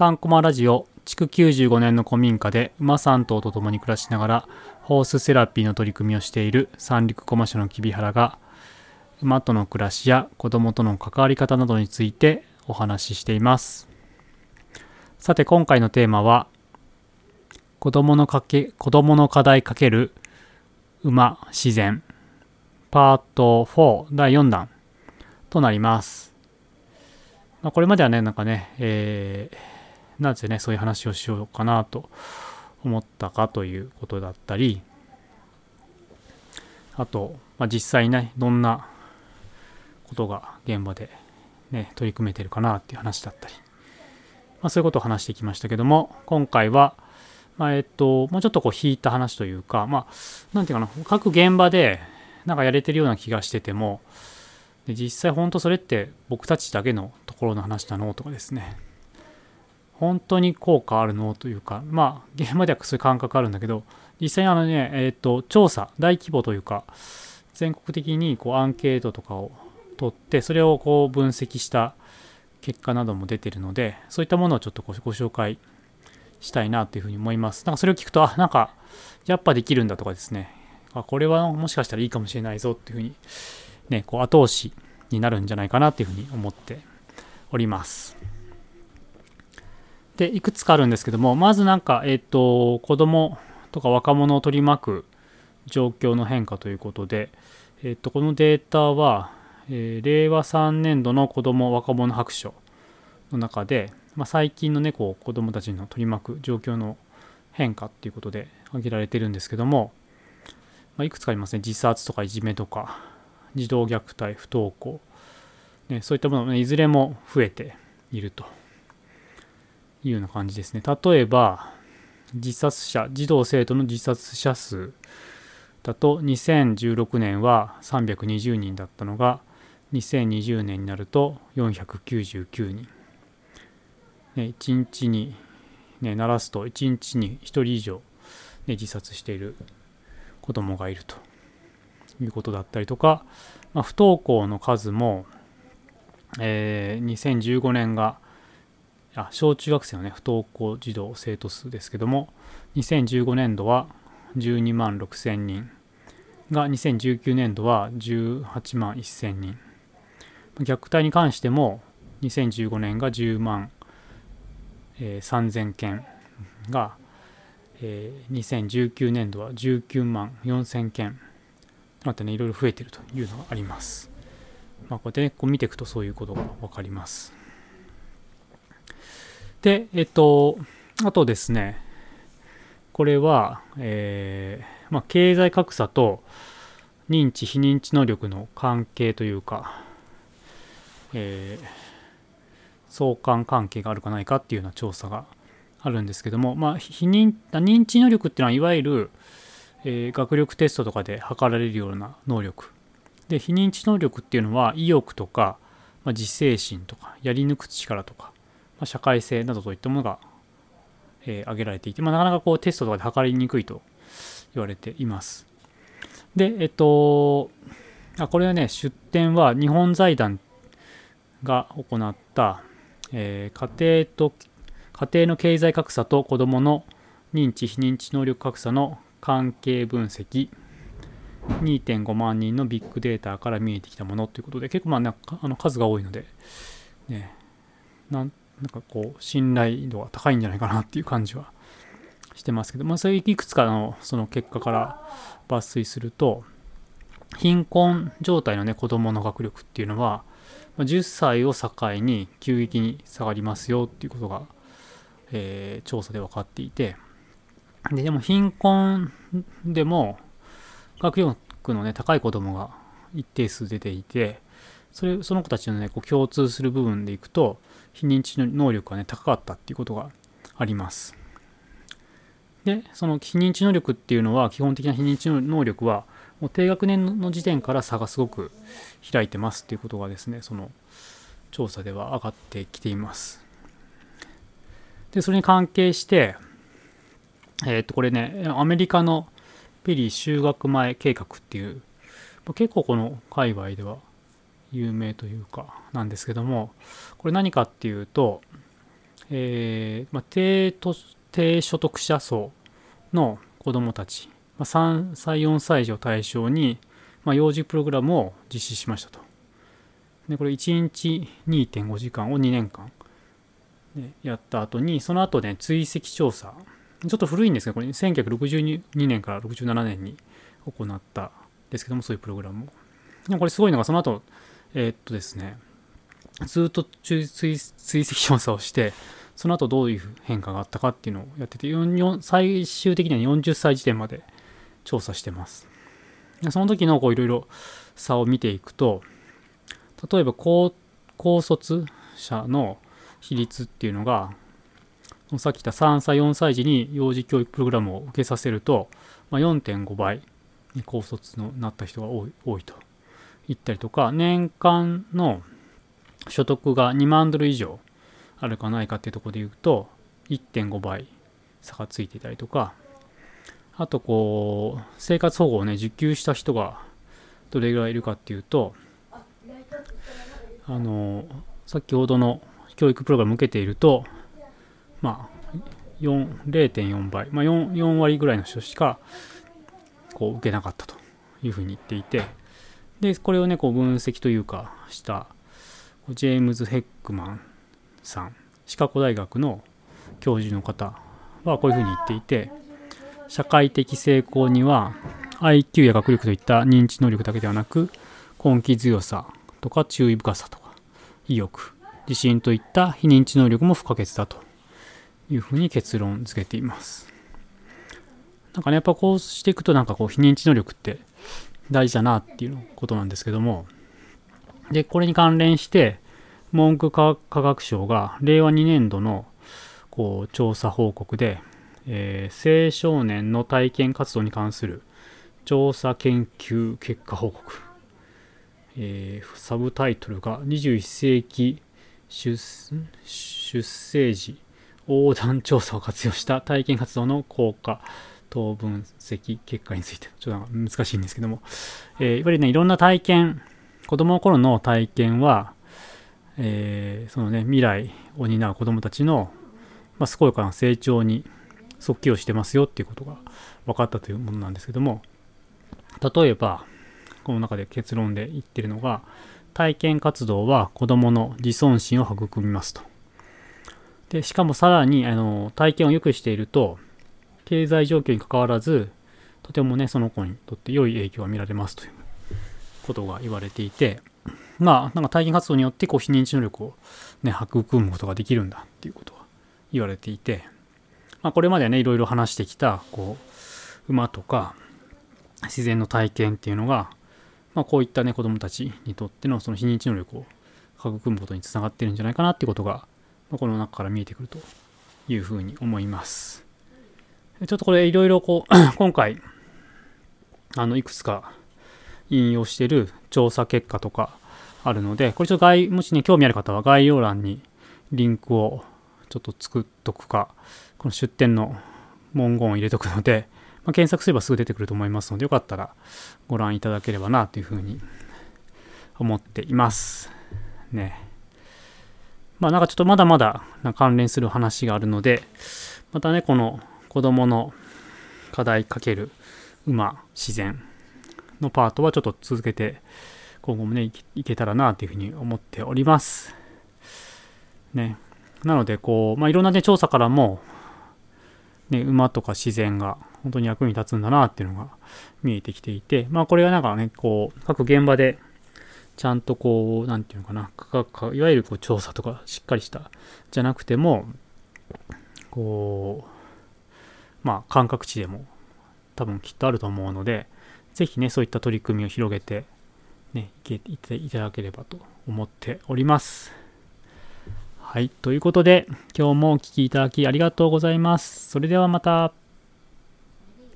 3コマラジオ築95年の古民家で馬3頭と共に暮らしながらホースセラピーの取り組みをしている三陸駒署の木原が馬との暮らしや子供との関わり方などについてお話ししています。さて今回のテーマは子供のかけ子供の課題かける馬自然。パート4第4弾となります。まあ、これまではね、なんかね、えー、なぜね、そういう話をしようかなと思ったかということだったり、あと、まあ、実際ね、どんなことが現場でね、取り組めてるかなっていう話だったり、まあ、そういうことを話してきましたけども、今回は、まあ、えっと、もうちょっとこう引いた話というか、まあ、なんていうかな、各現場でなんかやれてるような気がしてても、で実際本当それって僕たちだけのところの話なの？とかですね。本当に効果あるのというかまあ現場ではそういう感覚あるんだけど実際にあのねえっ、ー、と調査大規模というか全国的にこうアンケートとかを取ってそれをこう分析した結果なども出てるのでそういったものをちょっとご紹介したいなというふうに思いますなんかそれを聞くとあなんかやっぱできるんだとかですねあこれはもしかしたらいいかもしれないぞっていうふうにね、こう後押しになるんじゃないかなっていうふうに思っております。で、いくつかあるんですけども、まずなんか、えっ、ー、と、子供とか若者を取り巻く状況の変化ということで、えっ、ー、と、このデータは、えー、令和3年度の子供若者白書の中で、まあ、最近のね、こう子供たちの取り巻く状況の変化っていうことで挙げられてるんですけども、まあ、いくつかありますね。自殺とかいじめとか、児童虐待不登校、ね、そういったもの、ね、いずれも増えているというような感じですね。例えば自殺者児童生徒の自殺者数。だと2016年は320人だったのが2020年になると499人、ね、1日に、ね、鳴らすと1日に1人以上、ね、自殺している子供がいるということだったりとか、まあ、不登校の数も、えー、2015年があ小中学生のね不登校児童生徒数ですけども2015年度は12万6千人が2019年度は18万1千人虐待に関しても2015年が10万、えー、3000件が、えー、2019年度は19万4000件またね、いろいろ増えてるというのがあります。まあ、こうやってね、こう見ていくとそういうことがわかります。で、えっと、あとですね、これは、えー、まあ、経済格差と認知、非認知能力の関係というか、えー、相関関係があるかないかっていうような調査があるんですけども、まあ、非認認知能力っていうのは、いわゆる、えー、学力テストとかで測られるような能力。で非認知能力っていうのは意欲とか、まあ、自制心とかやり抜く力とか、まあ、社会性などといったものが、えー、挙げられていて、まあ、なかなかこうテストとかで測りにくいと言われています。でえっとあこれはね出典は日本財団が行った、えー、家庭と家庭の経済格差と子どもの認知非認知能力格差の関係分析2.5万人のビッグデータから見えてきたものということで結構まあなんかあの数が多いので、ね、なんなんかこう信頼度が高いんじゃないかなっていう感じはしてますけど、まあ、そういくつかのその結果から抜粋すると貧困状態のね子どもの学力っていうのは10歳を境に急激に下がりますよっていうことが、えー、調査で分かっていてででも貧困でも学力のね高い子供が一定数出ていてそれその子たちのねこう共通する部分でいくと非認知能力がね高かったっていうことがあります。でその非認知能力っていうのは基本的な非認知能力はもう低学年の時点から差がすごく開いてますっていうことがですねその調査では上がってきています。でそれに関係してえっ、と、これね、アメリカのペリー修学前計画っていう、結構この界隈では有名というかなんですけども、これ何かっていうと、えーまあ、低と低所得者層の子どもたち、まあ、3歳4歳児を対象に、まあ、幼児プログラムを実施しましたと。でこれ1日2.5時間を2年間やった後にその後ね追跡調査ちょっと古いんですがこれ1962年から67年に行ったですけどもそういうプログラムをでもこれすごいのがその後えー、っとですねずっと追跡調査をしてその後どういう変化があったかっていうのをやってて最終的には40歳時点まで調査してます。その時のいろいろ差を見ていくと例えば高高卒者の比率っていうのがさっき言った3歳4歳児に幼児教育プログラムを受けさせると、まあ、4.5倍に高卒のなった人が多い多いと。言ったりとか年間の所得が2万ドル以上あるかないかっていうところで言うと1.5倍差がついていたりとかあとこう生活保護をね受給した人がどれぐらいいるかっていうとあの先ほどの教育プログラム受けているとまあ0.4倍、まあ4、4, 割ぐらいの人しかこう受けなかったというふうに言っていてでこれをねこう分析というかしたジェームズ・ヘックマンさんシカゴ大学の教授の方はこういうふうに言っていて社会的成功には IQ や学力といった認知能力だけではなく根気強さとか注意深さとか意欲自信といった非認知能力も不可欠だというふうに結論付けています。なんかねやっぱこうしていくとなんかこう非認知能力って大事だなっていうことなんですけども。でこれに関連して文部科学省が令和2年度のこう調査報告で、えー、青少年の体験活動に関する調査研究結果報告、えー、サブタイトルが21世紀出出生時横断調査を活用した体験活動の効果。等分析結果についてちょっと難しいんですけども、えー、いわゆるねいろんな体験子供の頃の体験はえー、そのね未来を担う子どもたちの、まあ、健やかな成長に即帰をしてますよっていうことが分かったというものなんですけども例えばこの中で結論で言ってるのが体験活動は子どもの自尊心を育みますと。でしかもさらにあの体験を良くしていると経済状況にかかわらずとてもねその子にとって良い影響が見られますということが言われていてまあ、なんか体験活動によってこう非認知能力をね、育むことができるんだっていうことが言われていて、まあ、これまでね、いろいろ話してきた、こう、馬とか自然の体験っていうのが、まあ、こういったね、子供たちにとってのその非認知能力を育むことにつながってるんじゃないかなっていうことが、まあ、この中から見えてくるというふうに思います。ちょっとこれいろいろこう、今回、あの、いくつか引用してる調査結果とか、あるので、これちょっと概、もしね、興味ある方は概要欄にリンクをちょっと作っとくか、この出典の文言を入れとくので、まあ、検索すればすぐ出てくると思いますので、よかったらご覧いただければなというふうに思っています。ね。まあなんかちょっとまだまだ関連する話があるので、またね、この子供の課題かける馬、自然のパートはちょっと続けて今後もね、いけたらなというふうに思っております。ね。なので、こう、まあ、いろんなね、調査からも、ね、馬とか自然が本当に役に立つんだなっていうのが見えてきていて、まあ、これはなんかね、こう、各現場で、ちゃんとこう、なんていうのかな、かかいわゆるこう調査とかしっかりした、じゃなくても、こう、まあ、感覚値でも多分きっとあると思うので、ぜひね、そういった取り組みを広げて、ね、いけていただければと思っております。はい。ということで、今日もお聴きいただきありがとうございます。それではまた。